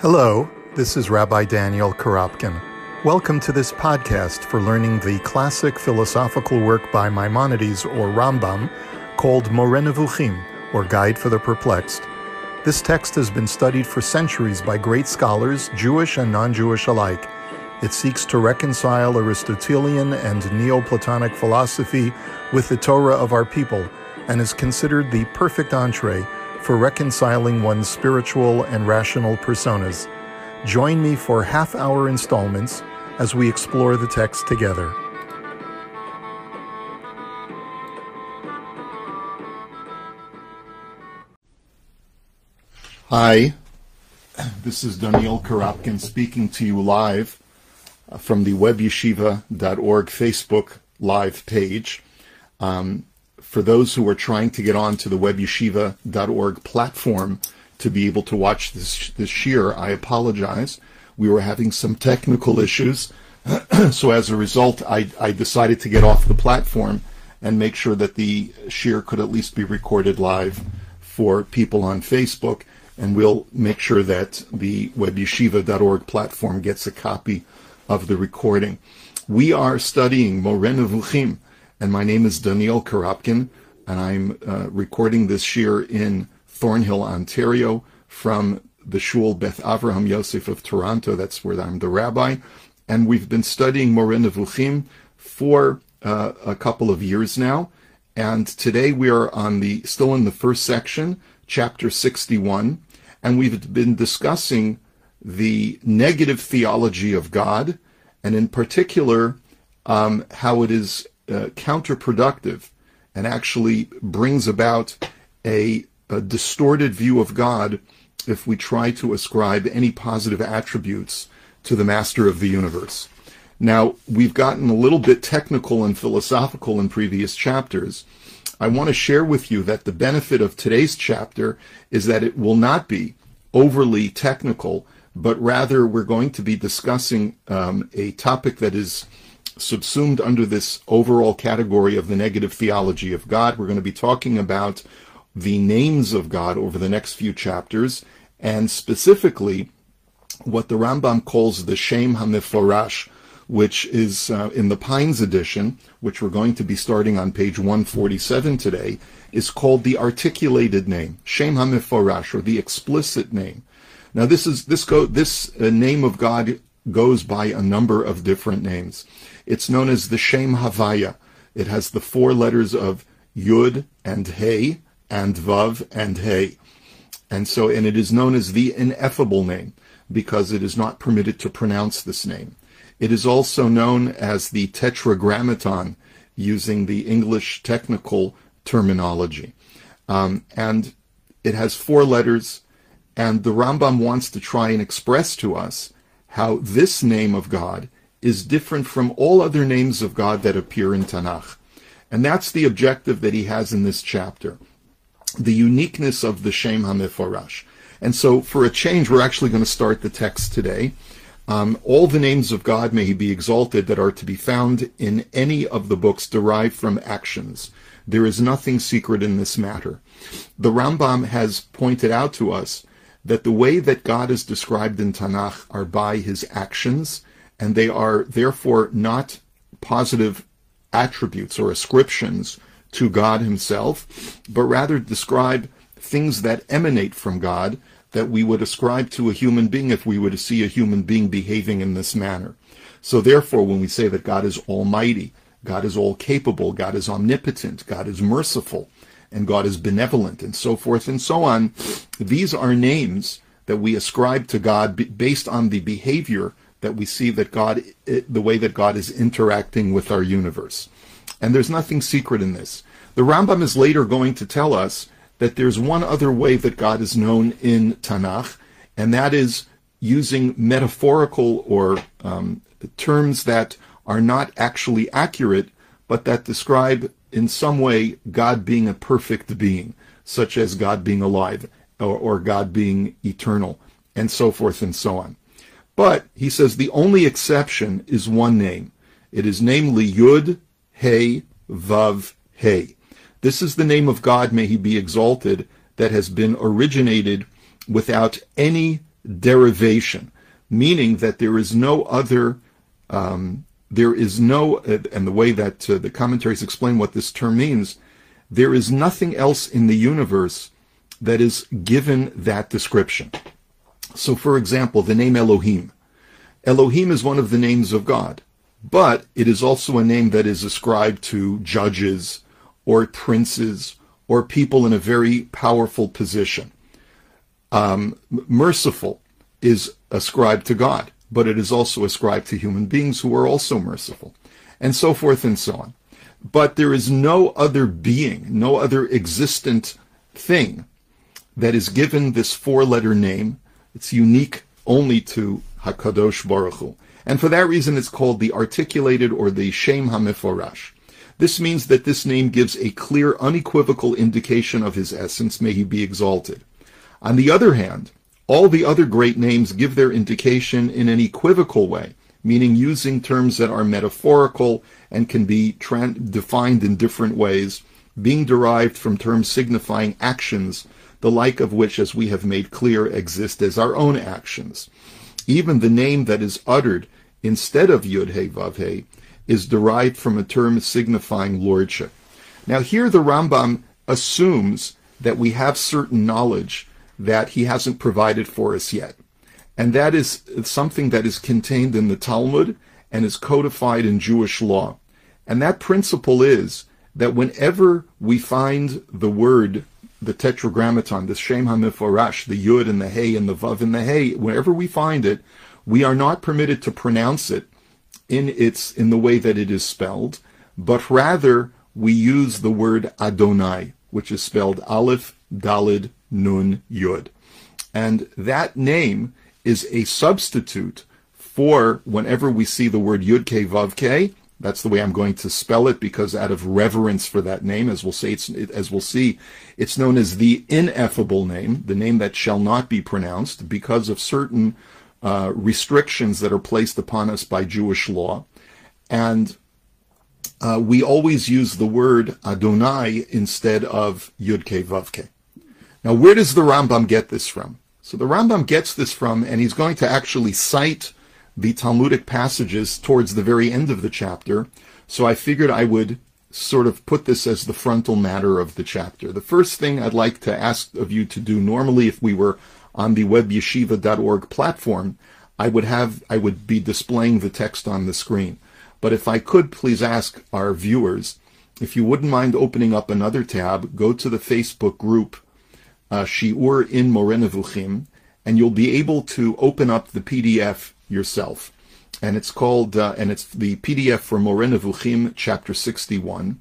Hello, this is Rabbi Daniel Korobkin. Welcome to this podcast for learning the classic philosophical work by Maimonides or Rambam called Moreh or Guide for the Perplexed. This text has been studied for centuries by great scholars, Jewish and non Jewish alike. It seeks to reconcile Aristotelian and Neoplatonic philosophy with the Torah of our people and is considered the perfect entree for reconciling one's spiritual and rational personas. Join me for half hour installments as we explore the text together. Hi, this is Daniel Korobkin speaking to you live from the webyeshiva.org Facebook live page. Um, for those who are trying to get onto the webyeshiva.org platform to be able to watch this this shiur, I apologize. We were having some technical issues, so as a result, I, I decided to get off the platform and make sure that the shiur could at least be recorded live for people on Facebook, and we'll make sure that the webyeshiva.org platform gets a copy of the recording. We are studying Moreh Nevuchim, and my name is Daniel Korobkin, and I'm uh, recording this year in Thornhill, Ontario, from the Shul Beth Avraham Yosef of Toronto. That's where I'm the rabbi, and we've been studying Moreh Nevuchim for uh, a couple of years now. And today we are on the still in the first section, chapter 61, and we've been discussing the negative theology of God, and in particular, um, how it is uh, counterproductive and actually brings about a, a distorted view of God if we try to ascribe any positive attributes to the master of the universe. Now, we've gotten a little bit technical and philosophical in previous chapters. I want to share with you that the benefit of today's chapter is that it will not be overly technical but rather we're going to be discussing um, a topic that is subsumed under this overall category of the negative theology of God. We're going to be talking about the names of God over the next few chapters, and specifically what the Rambam calls the Shem HaMeforash, which is uh, in the Pines edition, which we're going to be starting on page 147 today, is called the articulated name, Shem HaMeforash, or the explicit name. Now, this is this go this uh, name of God goes by a number of different names. It's known as the Shem Havaya. It has the four letters of Yud and Hey and Vav and Hey. And so, and it is known as the ineffable name because it is not permitted to pronounce this name. It is also known as the Tetragrammaton using the English technical terminology. Um, and it has four letters and the Rambam wants to try and express to us how this name of God is different from all other names of God that appear in Tanakh. And that's the objective that he has in this chapter. The uniqueness of the Shem HaMeforash. And so for a change, we're actually going to start the text today. Um, all the names of God may he be exalted that are to be found in any of the books derived from actions. There is nothing secret in this matter. The Rambam has pointed out to us that the way that God is described in Tanakh are by his actions, and they are therefore not positive attributes or ascriptions to God himself, but rather describe things that emanate from God that we would ascribe to a human being if we were to see a human being behaving in this manner. So therefore, when we say that God is almighty, God is all capable, God is omnipotent, God is merciful, and God is benevolent and so forth and so on. These are names that we ascribe to God based on the behavior that we see that God, the way that God is interacting with our universe. And there's nothing secret in this. The Rambam is later going to tell us that there's one other way that God is known in Tanakh, and that is using metaphorical or um, terms that are not actually accurate, but that describe in some way God being a perfect being, such as God being alive or, or God being eternal, and so forth and so on. But he says the only exception is one name. It is namely Yud, He, Vav, He. This is the name of God, may he be exalted, that has been originated without any derivation, meaning that there is no other, um, there is no, and the way that uh, the commentaries explain what this term means, there is nothing else in the universe that is given that description. So, for example, the name Elohim. Elohim is one of the names of God, but it is also a name that is ascribed to judges or princes or people in a very powerful position. Um, merciful is ascribed to God, but it is also ascribed to human beings who are also merciful, and so forth and so on. But there is no other being, no other existent thing that is given this four letter name. It's unique only to Hakadosh Baruch Hu. And for that reason, it's called the articulated or the Shem HaMeforash. This means that this name gives a clear, unequivocal indication of his essence. May he be exalted. On the other hand, all the other great names give their indication in an equivocal way, meaning using terms that are metaphorical and can be tra- defined in different ways, being derived from terms signifying actions, the like of which, as we have made clear, exist as our own actions. Even the name that is uttered instead of Yud He Vav He is derived from a term signifying lordship. Now, here the Rambam assumes that we have certain knowledge that he hasn't provided for us yet. And that is something that is contained in the Talmud and is codified in Jewish law. And that principle is that whenever we find the word, the tetragrammaton, the Shem HaMeforash, the Yud and the Hey and the Vav and the Hey, wherever we find it, we are not permitted to pronounce it in its in the way that it is spelled, but rather we use the word Adonai, which is spelled Aleph Dalid Nun Yud. And that name is a substitute for whenever we see the word Yud K Vav. That's the way I'm going to spell it because out of reverence for that name, as we'll say, it's, as we'll see, it's known as the ineffable name, the name that shall not be pronounced because of certain uh, restrictions that are placed upon us by Jewish law. And uh, we always use the word Adonai instead of Yudke Vavke. Now, where does the Rambam get this from? So the Rambam gets this from, and he's going to actually cite the Talmudic passages towards the very end of the chapter. So I figured I would sort of put this as the frontal matter of the chapter. The first thing I'd like to ask of you to do normally if we were on the webyeshiva.org platform, I would have I would be displaying the text on the screen. But if I could please ask our viewers, if you wouldn't mind opening up another tab, go to the Facebook group uh, Shiur in Moreh Nevuchim, and you'll be able to open up the PDF yourself. And it's called, uh, and it's the PDF for Moreh Nevuchim, chapter 61.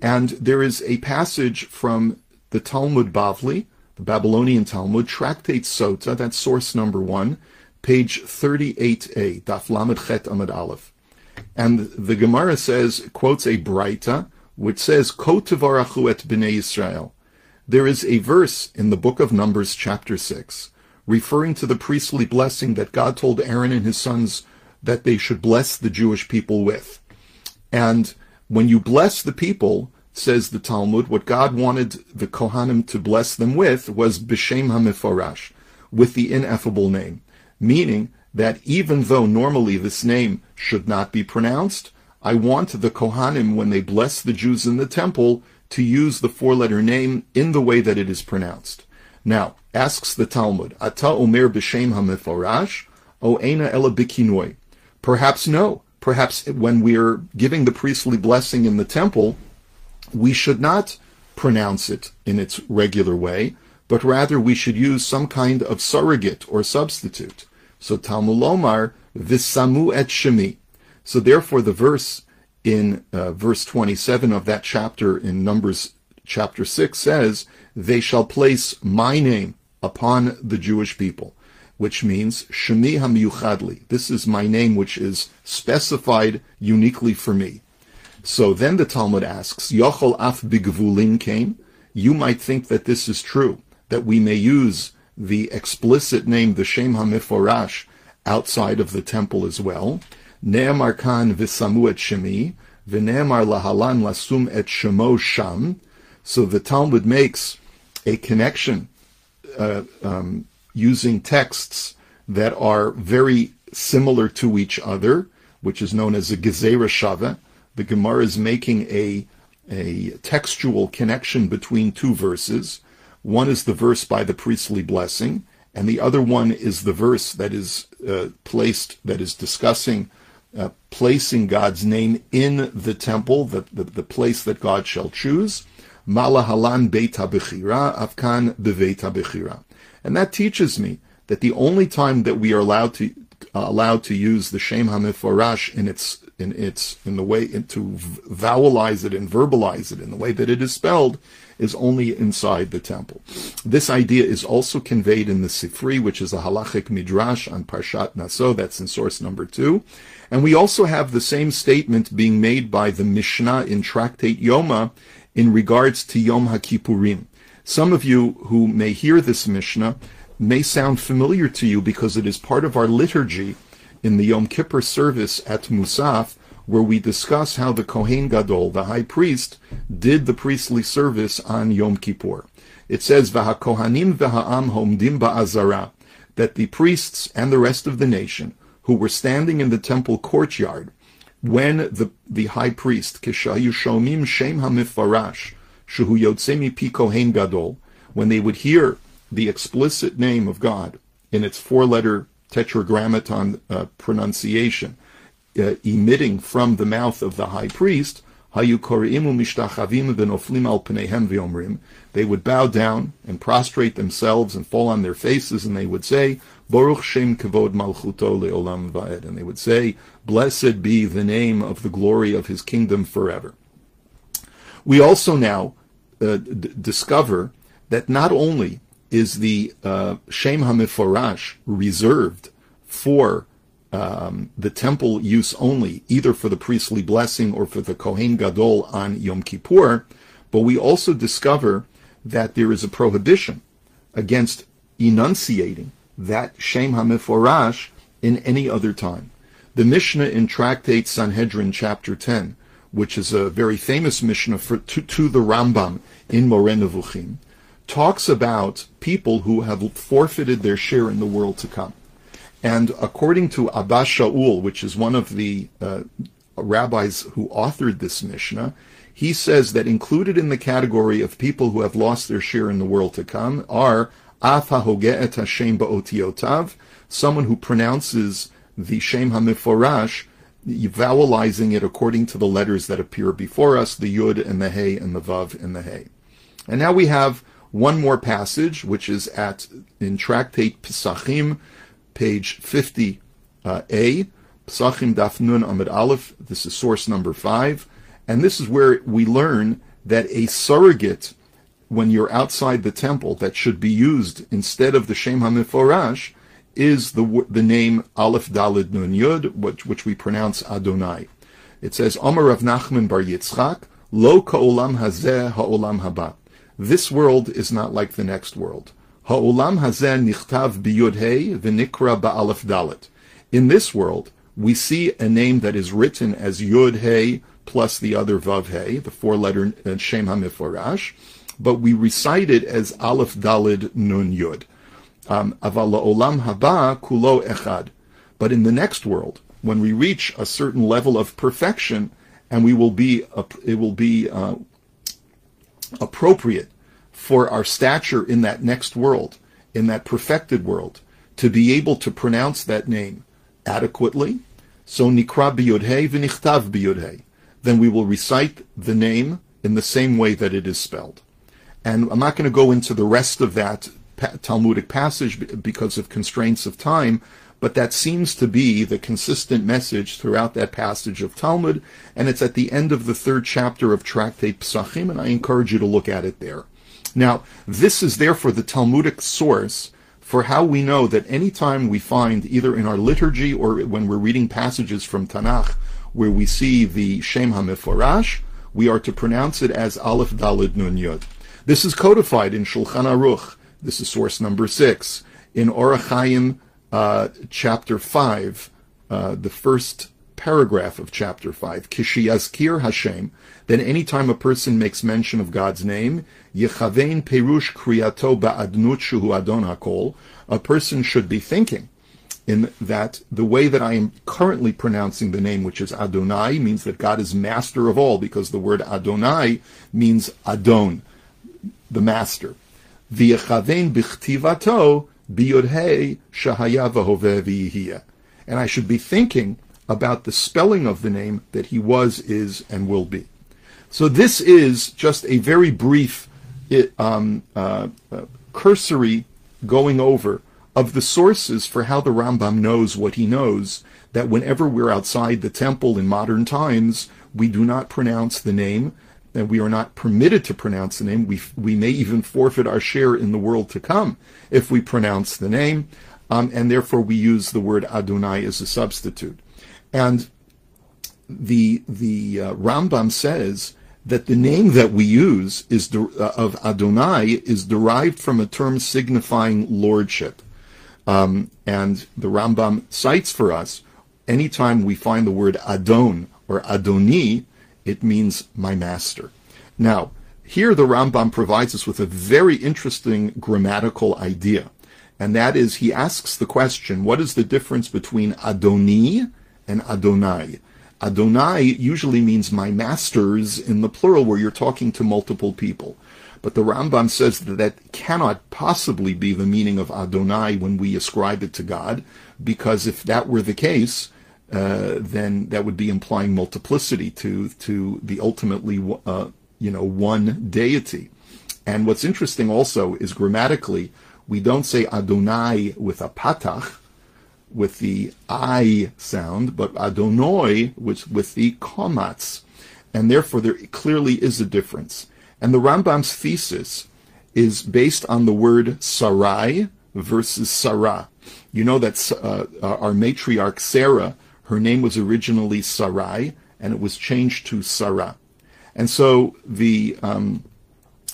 And there is a passage from the Talmud Bavli, the Babylonian Talmud, Tractate Sota, that's source number one, page 38a, Daf Lamed Chet Amud Aleph. And the Gemara says, quotes a Braita, which says, Ko tevarachu et b'nei Yisrael. There is a verse in the book of Numbers, chapter 6, referring to the priestly blessing that God told Aaron and his sons that they should bless the Jewish people with. And when you bless the people, says the Talmud, what God wanted the Kohanim to bless them with was B'Shem HaMeforash, with the ineffable name, meaning that even though normally this name should not be pronounced, I want the Kohanim, when they bless the Jews in the temple, to use the four-letter name in the way that it is pronounced. Now, asks the Talmud, Ata Omer B'Shem HaMeforash, O Ena Ela Bikinoi. Perhaps no. Perhaps when we're giving the priestly blessing in the temple, we should not pronounce it in its regular way, but rather we should use some kind of surrogate or substitute. So Talmud Lomar, Visamu et Shemi. So therefore the verse in uh, verse 27 of that chapter in Numbers chapter 6 says, They shall place my name upon the Jewish people, which means Shemi HaMiyuchadli. This is my name which is specified uniquely for me. So then the Talmud asks, Yochol af bigvulin came. You might think that this is true, that we may use the explicit name, the Shem HaMeforash, outside of the temple as well. Ne'emar kan v'samu et shemi, v'ne'emar lahalan lasum et shemo sham. So the Talmud makes a connection uh, um, using texts that are very similar to each other, which is known as a Gezerah Shava. The Gemara is making a, a textual connection between two verses. One is the verse by the priestly blessing, and the other one is the verse that is uh, placed, that is discussing uh, placing God's name in the temple, the, the, the place that God shall choose. Malahalan Beit HaBechira, Afkan Beveit HaBechira. And that teaches me that the only time that we are allowed to uh, allowed to use the Shem HaMeforash in its in its in the way in, to vowelize it and verbalize it in the way that it is spelled is only inside the temple. This idea is also conveyed in the Sifri, which is a halachic midrash on Parshat Naso. That's in source number two. And we also have the same statement being made by the Mishnah in Tractate Yoma in regards to Yom HaKippurim. Some of you who may hear this Mishnah may sound familiar to you because it is part of our liturgy in the Yom Kippur service at Musaf, where we discuss how the Kohen Gadol, the high priest, did the priestly service on Yom Kippur. It says, V'hakohanim v'ha'am homdim ba'azara, that the priests and the rest of the nation who were standing in the temple courtyard when the, the high priest, Kishayu Shomim Shem HaMifarash, Shuhu Yotzemi Pi Kohen Gadol, when they would hear the explicit name of God in its four-letter tetragrammaton uh, pronunciation, uh, emitting from the mouth of the high priest, they would bow down and prostrate themselves and fall on their faces, and they would say, Baruch Shem Kavod Malchuto Leolam Vaed, and they would say, Blessed be the name of the glory of his kingdom forever. We also now uh, d- discover that not only is the uh, Shem HaMeforash reserved for um, the temple use only, either for the priestly blessing or for the Kohen Gadol on Yom Kippur, but we also discover that there is a prohibition against enunciating that Shem HaMeforash in any other time. The Mishnah in Tractate Sanhedrin, chapter 10, which is a very famous Mishnah for, to, to the Rambam in Moreh Nevuchim, talks about people who have forfeited their share in the world to come. And according to Abba Shaul, which is one of the uh, rabbis who authored this Mishnah, he says that included in the category of people who have lost their share in the world to come are Af et Hashem ba'otiotav, someone who pronounces the Shem HaMiforash, vowelizing it according to the letters that appear before us, the Yud and the Hey and the Vav and the Hey. And now we have one more passage, which is at in Tractate Pesachim, page 50a, uh, Pesachim Daf Nun Amid Aleph. This is source number five, and this is where we learn that a surrogate, when you're outside the temple, that should be used instead of the Shem HaMeforash, is the the name Aleph Dalid Nun Yud, which, which we pronounce Adonai. It says Omer Rav Nachman Bar Yitzchak, Lo Ka'olam Hazeh Ha'olam Haba. This world is not like the next world. Ha'olam hazeh nichtav biyud hey v'nikra ba'alef dalet. In this world, we see a name that is written as yud hey plus the other vav hey, the four-letter uh, shem hamiforash, but we recite it as aleph dalid nun yud. Um, aval olam haba kulo echad. But in the next world, when we reach a certain level of perfection, and we will be, it will be uh, appropriate for our stature in that next world, in that perfected world, to be able to pronounce that name adequately. So nikra biyodhei v'nichtav biyodhei. Then we will recite the name in the same way that it is spelled. And I'm not going to go into the rest of that Talmudic passage because of constraints of time, but that seems to be the consistent message throughout that passage of Talmud, and it's at the end of the third chapter of Tractate Psachim, and I encourage you to look at it there. Now, this is therefore the Talmudic source for how we know that any time we find, either in our liturgy or when we're reading passages from Tanakh, where we see the Shem HaMeforash, we are to pronounce it as Aleph Dalid Nun Yud. This is codified in Shulchan Aruch. This is source number six. In Orach Chaim uh, chapter 5, uh, the first paragraph of chapter 5. Kishiyazkir Hashem, then anytime a person makes mention of God's name, Yechavein Perush Kriyato Ba'adnut Shuhu Adon HaKol, a person should be thinking in that the way that I am currently pronouncing the name, which is Adonai, means that God is master of all, because the word Adonai means Adon, the master. V'yechavein bichtivato biyodhei shahaya v'hoveh And I should be thinking about the spelling of the name that he was, is, and will be. So this is just a very brief, um, uh, uh, cursory going over of the sources for how the Rambam knows what he knows, that whenever we're outside the temple in modern times, we do not pronounce the name, and we are not permitted to pronounce the name. We, we may even forfeit our share in the world to come if we pronounce the name, um, and therefore we use the word Adonai as a substitute. And the, the uh, Rambam says that the name that we use is de- uh, of Adonai is derived from a term signifying lordship. Um, and the Rambam cites for us, anytime we find the word Adon or Adoni, it means my master. Now, here the Rambam provides us with a very interesting grammatical idea. And that is, he asks the question, what is the difference between Adoni and Adonai? Adonai usually means my masters in the plural, where you're talking to multiple people. But the Rambam says that that cannot possibly be the meaning of Adonai when we ascribe it to God, because if that were the case, uh, then that would be implying multiplicity to to the ultimately uh, you know one deity. And what's interesting also is grammatically we don't say Adonai with a patach, with the I sound, but Adonai with, with the komats. And therefore there clearly is a difference. And the Rambam's thesis is based on the word sarai versus sarah. You know that uh, uh, our matriarch Sarah, her name was originally Sarai, and it was changed to Sarah. And so the um,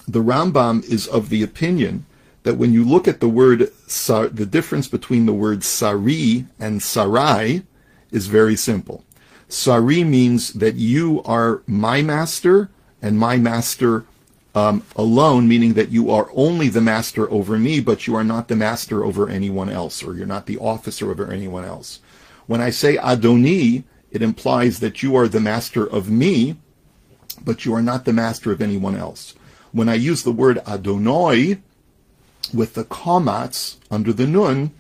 the Rambam is of the opinion that when you look at the word the difference between the word sari and sarai is very simple. Sari means that you are my master and my master um, alone, meaning that you are only the master over me, but you are not the master over anyone else, or you're not the officer over anyone else. When I say Adoni, it implies that you are the master of me, but you are not the master of anyone else. When I use the word Adonai with the komats under the nun,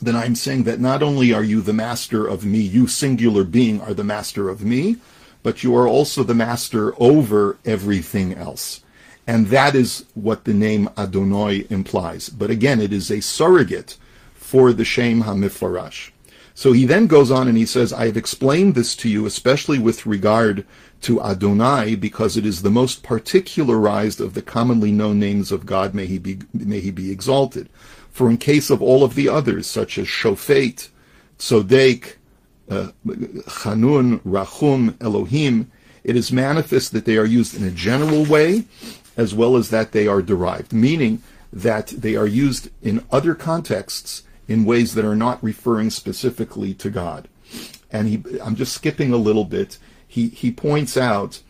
then I'm saying that not only are you the master of me, you singular being are the master of me, but you are also the master over everything else. And that is what the name Adonai implies. But again, it is a surrogate for the Shem HaMifarash. So he then goes on and he says, I have explained this to you, especially with regard to Adonai, because it is the most particularized of the commonly known names of God, may he be, may he be exalted. For in case of all of the others, such as Shofet, Tzodek, uh, Chanun, Rachum, Elohim, it is manifest that they are used in a general way as well as that they are derived, meaning that they are used in other contexts in ways that are not referring specifically to God. And he, I'm just skipping a little bit. He, he points out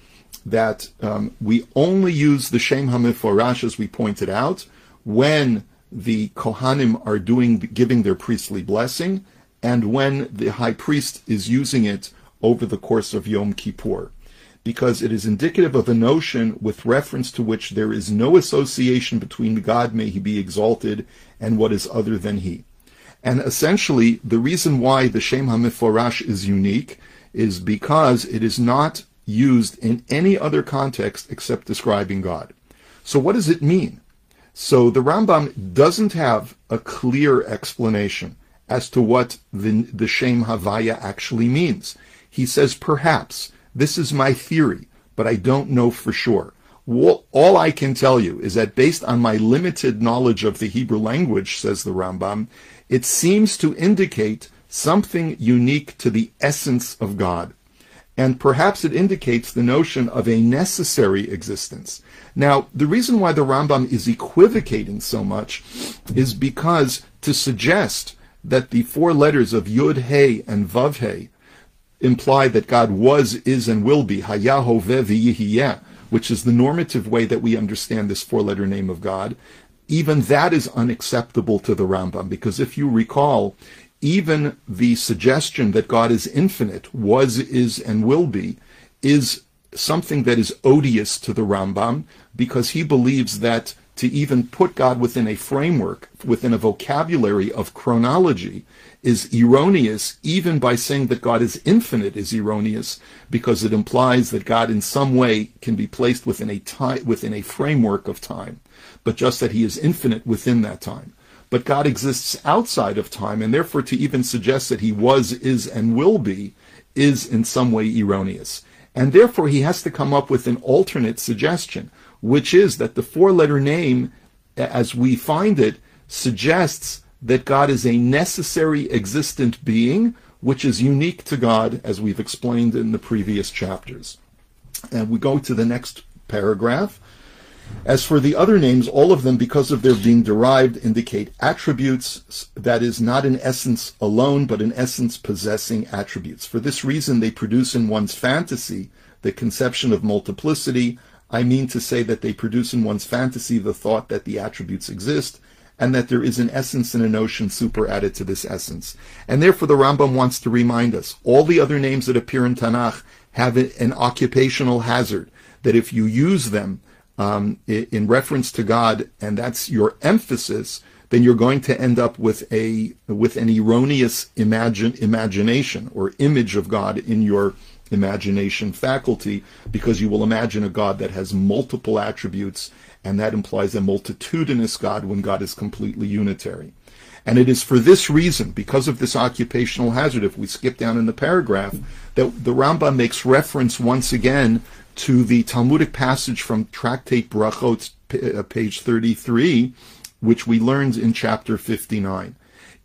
that um, we only use the Shem HaMeforash, as we pointed out, when the Kohanim are doing, giving their priestly blessing, and when the high priest is using it over the course of Yom Kippur, because it is indicative of a notion with reference to which there is no association between God, may he be exalted, and what is other than he. And essentially, the reason why the Shem HaMeforash is unique is because it is not used in any other context except describing God. So what does it mean? So the Rambam doesn't have a clear explanation as to what the, the Shem Havaya actually means. He says, perhaps, this is my theory, but I don't know for sure. All I can tell you is that based on my limited knowledge of the Hebrew language, says the Rambam, it seems to indicate something unique to the essence of God. And perhaps it indicates the notion of a necessary existence. Now, the reason why the Rambam is equivocating so much is because to suggest that the four letters of Yud He and Vav He imply that God was, is, and will be, Hayahove which is the normative way that we understand this four-letter name of God, even that is unacceptable to the Rambam, because if you recall, even the suggestion that God is infinite, was, is, and will be, is something that is odious to the Rambam, because he believes that to even put God within a framework, within a vocabulary of chronology, is erroneous, even by saying that God is infinite is erroneous, because it implies that God in some way can be placed within a time, within a framework of time, but just that he is infinite within that time. But God exists outside of time, and therefore to even suggest that he was, is, and will be is in some way erroneous. And therefore he has to come up with an alternate suggestion, which is that the four letter name, as we find it, suggests that God is a necessary existent being, which is unique to God, as we've explained in the previous chapters. And we go to the next paragraph. As for the other names, all of them, because of their being derived, indicate attributes, that is, not an essence alone, but an essence possessing attributes. For this reason, they produce in one's fantasy the conception of multiplicity. I mean to say that they produce in one's fantasy the thought that the attributes exist, and that there is an essence and a notion superadded to this essence. And therefore the Rambam wants to remind us, all the other names that appear in Tanakh have an occupational hazard, that if you use them um, in reference to God, and that's your emphasis, then you're going to end up with a with an erroneous imagine, imagination or image of God in your imagination faculty, because you will imagine a God that has multiple attributes and that implies a multitudinous God when God is completely unitary. And it is for this reason, because of this occupational hazard, if we skip down in the paragraph, that the Rambam makes reference once again to the Talmudic passage from Tractate Brachot, uh, page 33, which we learned in chapter 59.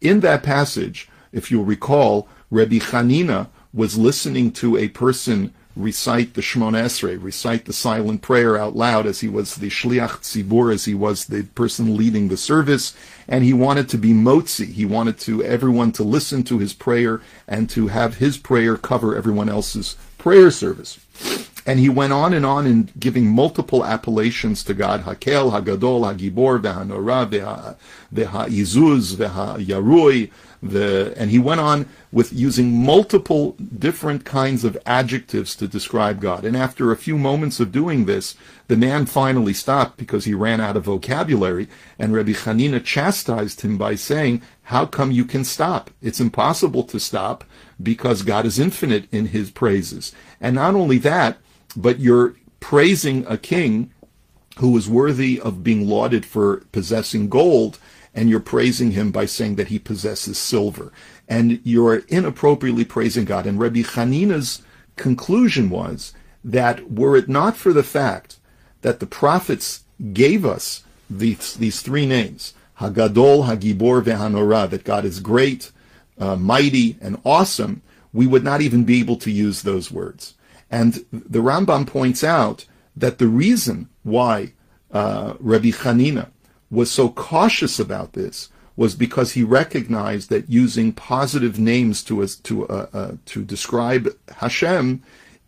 In that passage, if you'll recall, Rebbe Chanina was listening to a person recite the Shemon Esrei, recite the silent prayer out loud as he was the Shliach Tzibur, as he was the person leading the service, and he wanted to be motzi. He wanted to everyone to listen to his prayer and to have his prayer cover everyone else's prayer service. And he went on and on in giving multiple appellations to God, Hakel, Hagadol, Hagibor, Vehanora, Vehaizuz, Vehayarui, the, and he went on with using multiple different kinds of adjectives to describe God. And after a few moments of doing this, the man finally stopped because he ran out of vocabulary. And Rabbi Hanina chastised him by saying, how come you can stop? It's impossible to stop because God is infinite in his praises. And not only that, but you're praising a king who is worthy of being lauded for possessing gold and you're praising him by saying that he possesses silver. And you're inappropriately praising God. And Rabbi Hanina's conclusion was that were it not for the fact that the prophets gave us these, these three names, Hagadol, Hagibor, Vehanora, that God is great, uh, mighty, and awesome, we would not even be able to use those words. And the Rambam points out that the reason why uh, Rabbi Hanina was so cautious about this was because he recognized that using positive names to to uh, uh, to describe Hashem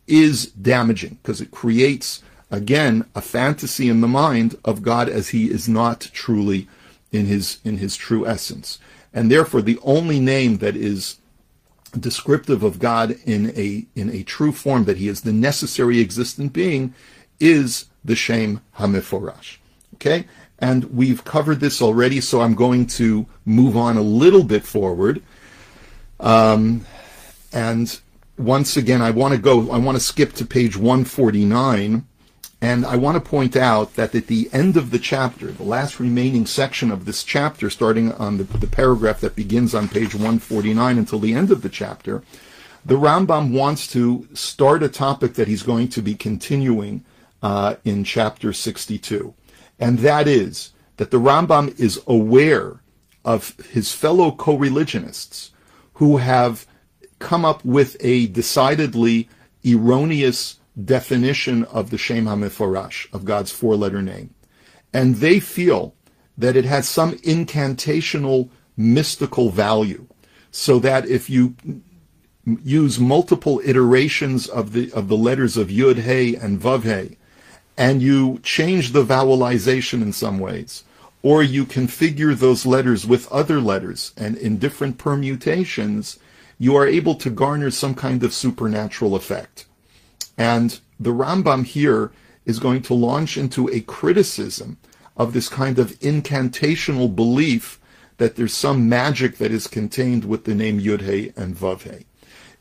is damaging because it creates again a fantasy in the mind of God as he is not truly in his in his true essence, and therefore the only name that is descriptive of God in a in a true form that he is the necessary existent being is the Shem Hameforash. Okay, and we've covered this already, so I'm going to move on a little bit forward. Um, and once again, I want to go, I want to skip to page 149, and I want to point out that at the end of the chapter, the last remaining section of this chapter, starting on the, the paragraph that begins on page 149 until the end of the chapter, the Rambam wants to start a topic that he's going to be continuing uh, in chapter 62 and that is that the Rambam is aware of his fellow co-religionists who have come up with a decidedly erroneous definition of the Shem HaMeforash, of God's four-letter name. And they feel that it has some incantational mystical value, so that if you use multiple iterations of the of the letters of Yud Hey and Vav Hey, and you change the vowelization in some ways, or you configure those letters with other letters and in different permutations, you are able to garner some kind of supernatural effect. And the Rambam here is going to launch into a criticism of this kind of incantational belief that there's some magic that is contained with the name Yudhe and Vavhe.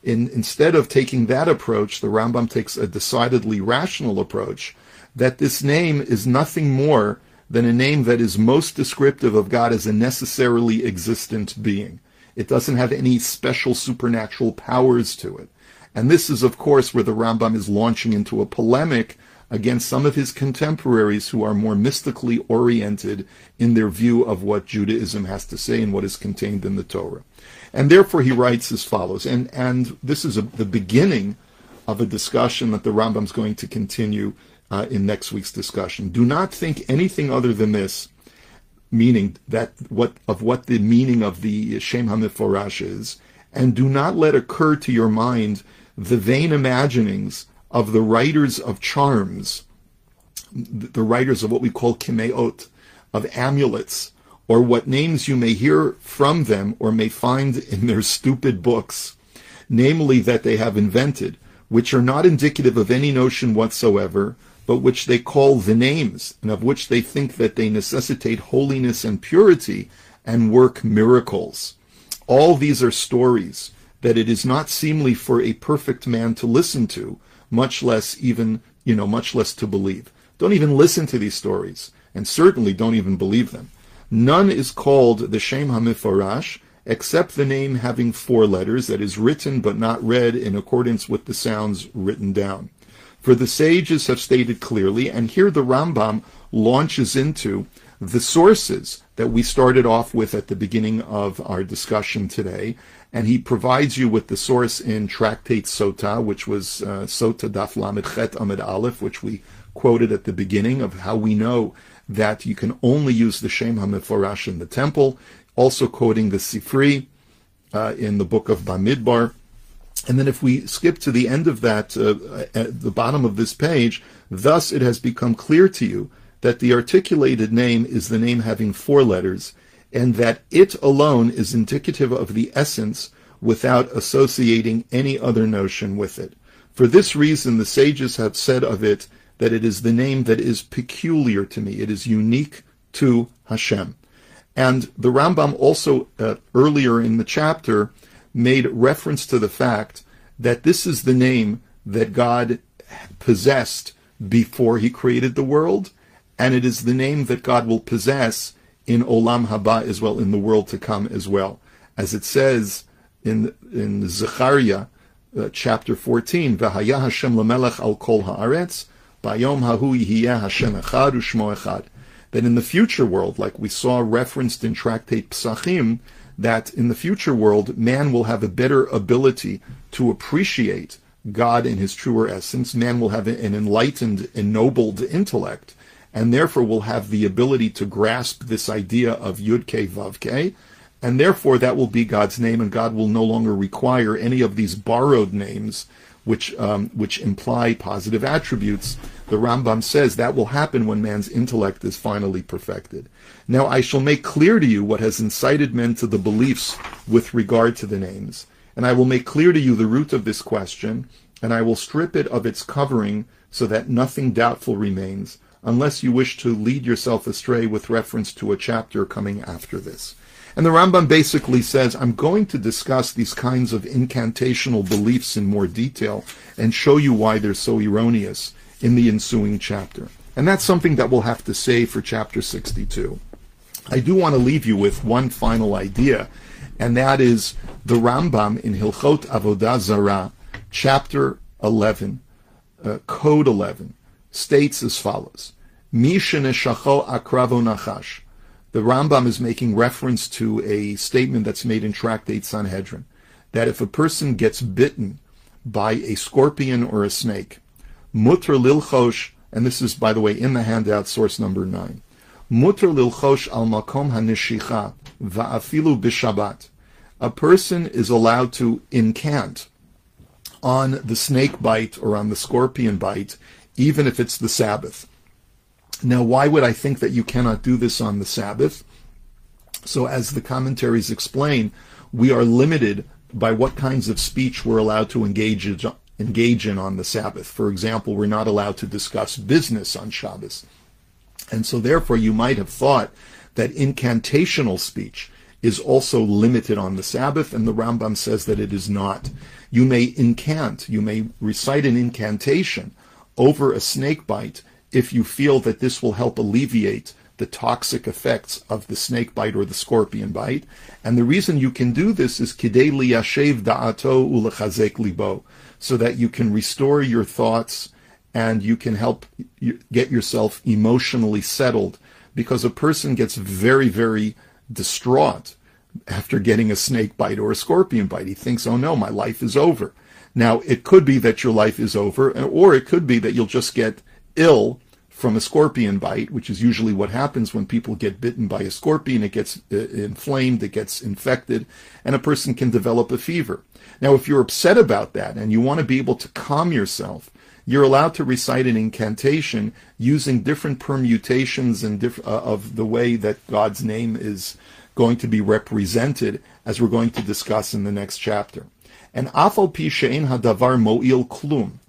In, instead of taking that approach, the Rambam takes a decidedly rational approach that this name is nothing more than a name that is most descriptive of God as a necessarily existent being. It doesn't have any special supernatural powers to it. And this is, of course, where the Rambam is launching into a polemic against some of his contemporaries who are more mystically oriented in their view of what Judaism has to say and what is contained in the Torah. And therefore he writes as follows, and, and this is a, the beginning of a discussion that the Rambam is going to continue uh, in next week's discussion. Do not think anything other than this, meaning that what of what the meaning of the Shem HaMeforash is, and do not let occur to your mind the vain imaginings of the writers of charms, the writers of what we call kimeot, of amulets, or what names you may hear from them or may find in their stupid books, namely that they have invented, which are not indicative of any notion whatsoever, but which they call the names, and of which they think that they necessitate holiness and purity and work miracles. All these are stories that it is not seemly for a perfect man to listen to, much less even, you know, much less to believe. Don't even listen to these stories, and certainly don't even believe them. None is called the Shem HaMiforash, except the name having four letters that is written but not read in accordance with the sounds written down. For the sages have stated clearly, and here the Rambam launches into the sources that we started off with at the beginning of our discussion today, and he provides you with the source in Tractate Sota, which was uh, Sota Daf Lamed Chet Amid Aleph, which we quoted at the beginning of how we know that you can only use the Shem HaMeforash in the temple, also quoting the Sifri uh, in the book of Bamidbar. And then if we skip to the end of that, uh, at the bottom of this page, thus it has become clear to you that the articulated name is the name having four letters, and that it alone is indicative of the essence without associating any other notion with it. For this reason, the sages have said of it that it is the name that is peculiar to me. It is unique to Hashem. And the Rambam also, uh, earlier in the chapter, made reference to the fact that this is the name that God possessed before he created the world, and it is the name that God will possess in Olam Haba as well, in the world to come as well. As it says in, in Zechariah, uh, chapter 14, V'haya Hashem lemelech al kol haaretz, bayom hahu yihiyeh Hashem echad u'shmo echad. That in the future world, like we saw referenced in Tractate Psachim, that in the future world, man will have a better ability to appreciate God in his truer essence. Man will have an enlightened, ennobled intellect, and therefore will have the ability to grasp this idea of Yud Ke Vav Ke, and therefore that will be God's name, and God will no longer require any of these borrowed names which um, which imply positive attributes. The Rambam says that will happen when man's intellect is finally perfected. Now I shall make clear to you what has incited men to the beliefs with regard to the names, and I will make clear to you the root of this question, and I will strip it of its covering so that nothing doubtful remains, unless you wish to lead yourself astray with reference to a chapter coming after this. And the Rambam basically says, I'm going to discuss these kinds of incantational beliefs in more detail and show you why they're so erroneous in the ensuing chapter. And that's something that we'll have to say for chapter 62. I do want to leave you with one final idea, and that is the Rambam in Hilchot Avodah Zarah, chapter 11, uh, code 11, states as follows: akravo the Rambam is making reference to a statement that's made in Tractate Sanhedrin that if a person gets bitten by a scorpion or a snake, mutter lilchosh, and this is, by the way, in the handout, source number nine, mutter lilchosh al makom hanishicha va'afilu bishabat. A person is allowed to incant on the snake bite or on the scorpion bite, even if it's the Sabbath. Now, why would I think that you cannot do this on the Sabbath? So, as the commentaries explain, we are limited by what kinds of speech we're allowed to engage engage in on the Sabbath. For example, we're not allowed to discuss business on Shabbos. And so, therefore, you might have thought that incantational speech is also limited on the Sabbath, and the Rambam says that it is not. You may incant, you may recite an incantation over a snake bite if you feel that this will help alleviate the toxic effects of the snake bite or the scorpion bite. And the reason you can do this is kidei liyashev da'ato ulechazek libo, so that you can restore your thoughts and you can help get yourself emotionally settled because a person gets very, very distraught after getting a snake bite or a scorpion bite. He thinks, oh no, my life is over. Now, it could be that your life is over, or it could be that you'll just get ill from a scorpion bite, which is usually what happens when people get bitten by a scorpion. It gets uh, inflamed, it gets infected, and a person can develop a fever. Now, if you're upset about that and you want to be able to calm yourself, you're allowed to recite an incantation using different permutations and diff- uh, of the way that God's name is going to be represented, as we're going to discuss in the next chapter. And afal pi she'en hadavar mo'il klum.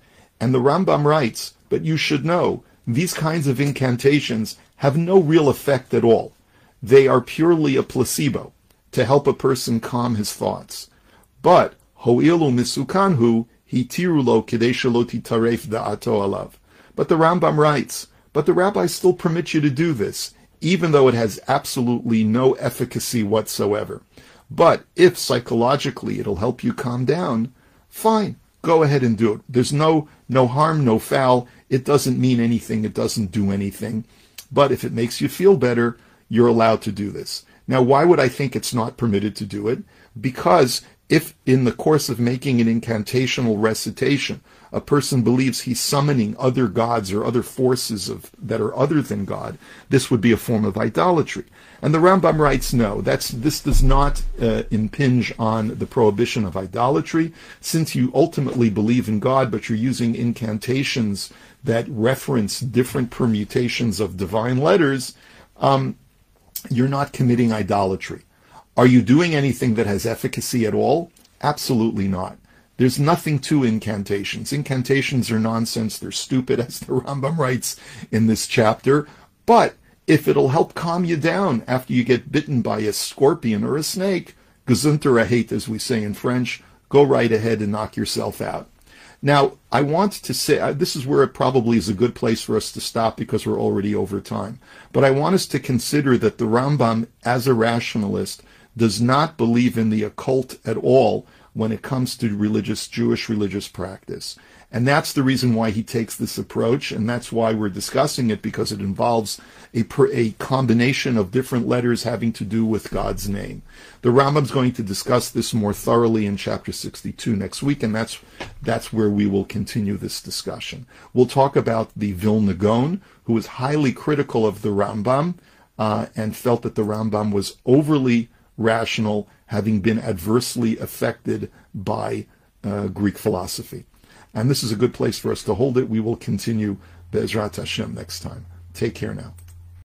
And the Rambam writes, but you should know these kinds of incantations have no real effect at all. They are purely a placebo to help a person calm his thoughts. But ho'ilu misukanhu hitirulo kadeshalo taref da'ato alav. But the Rambam writes, but the rabbis still permit you to do this, even though it has absolutely no efficacy whatsoever. But if psychologically it'll help you calm down, fine, go ahead and do it. There's no no harm, no foul. It doesn't mean anything. It doesn't do anything. But if it makes you feel better, you're allowed to do this. Now, why would I think it's not permitted to do it? Because if in the course of making an incantational recitation, a person believes he's summoning other gods or other forces of, that are other than God, this would be a form of idolatry. And the Rambam writes, no, that's, this does not uh, impinge on the prohibition of idolatry, since you ultimately believe in God, but you're using incantations that reference different permutations of divine letters, um, you're not committing idolatry. Are you doing anything that has efficacy at all? Absolutely not. There's nothing to incantations. Incantations are nonsense. They're stupid, as the Rambam writes in this chapter. But if it'll help calm you down after you get bitten by a scorpion or a snake, gesundere hate, as we say in French, go right ahead and knock yourself out. Now, I want to say this is where it probably is a good place for us to stop because we're already over time. But I want us to consider that the Rambam, as a rationalist, does not believe in the occult at all when it comes to religious Jewish religious practice. And that's the reason why he takes this approach, and that's why we're discussing it because it involves a, a combination of different letters having to do with God's name. The Rambam's going to discuss this more thoroughly in chapter 62 next week, and that's that's where we will continue this discussion. We'll talk about the Vilna Gaon, who was highly critical of the Rambam uh, and felt that the Rambam was overly rational, having been adversely affected by uh, Greek philosophy. And this is a good place for us to hold it. We will continue Bezrat Hashem next time. Take care now.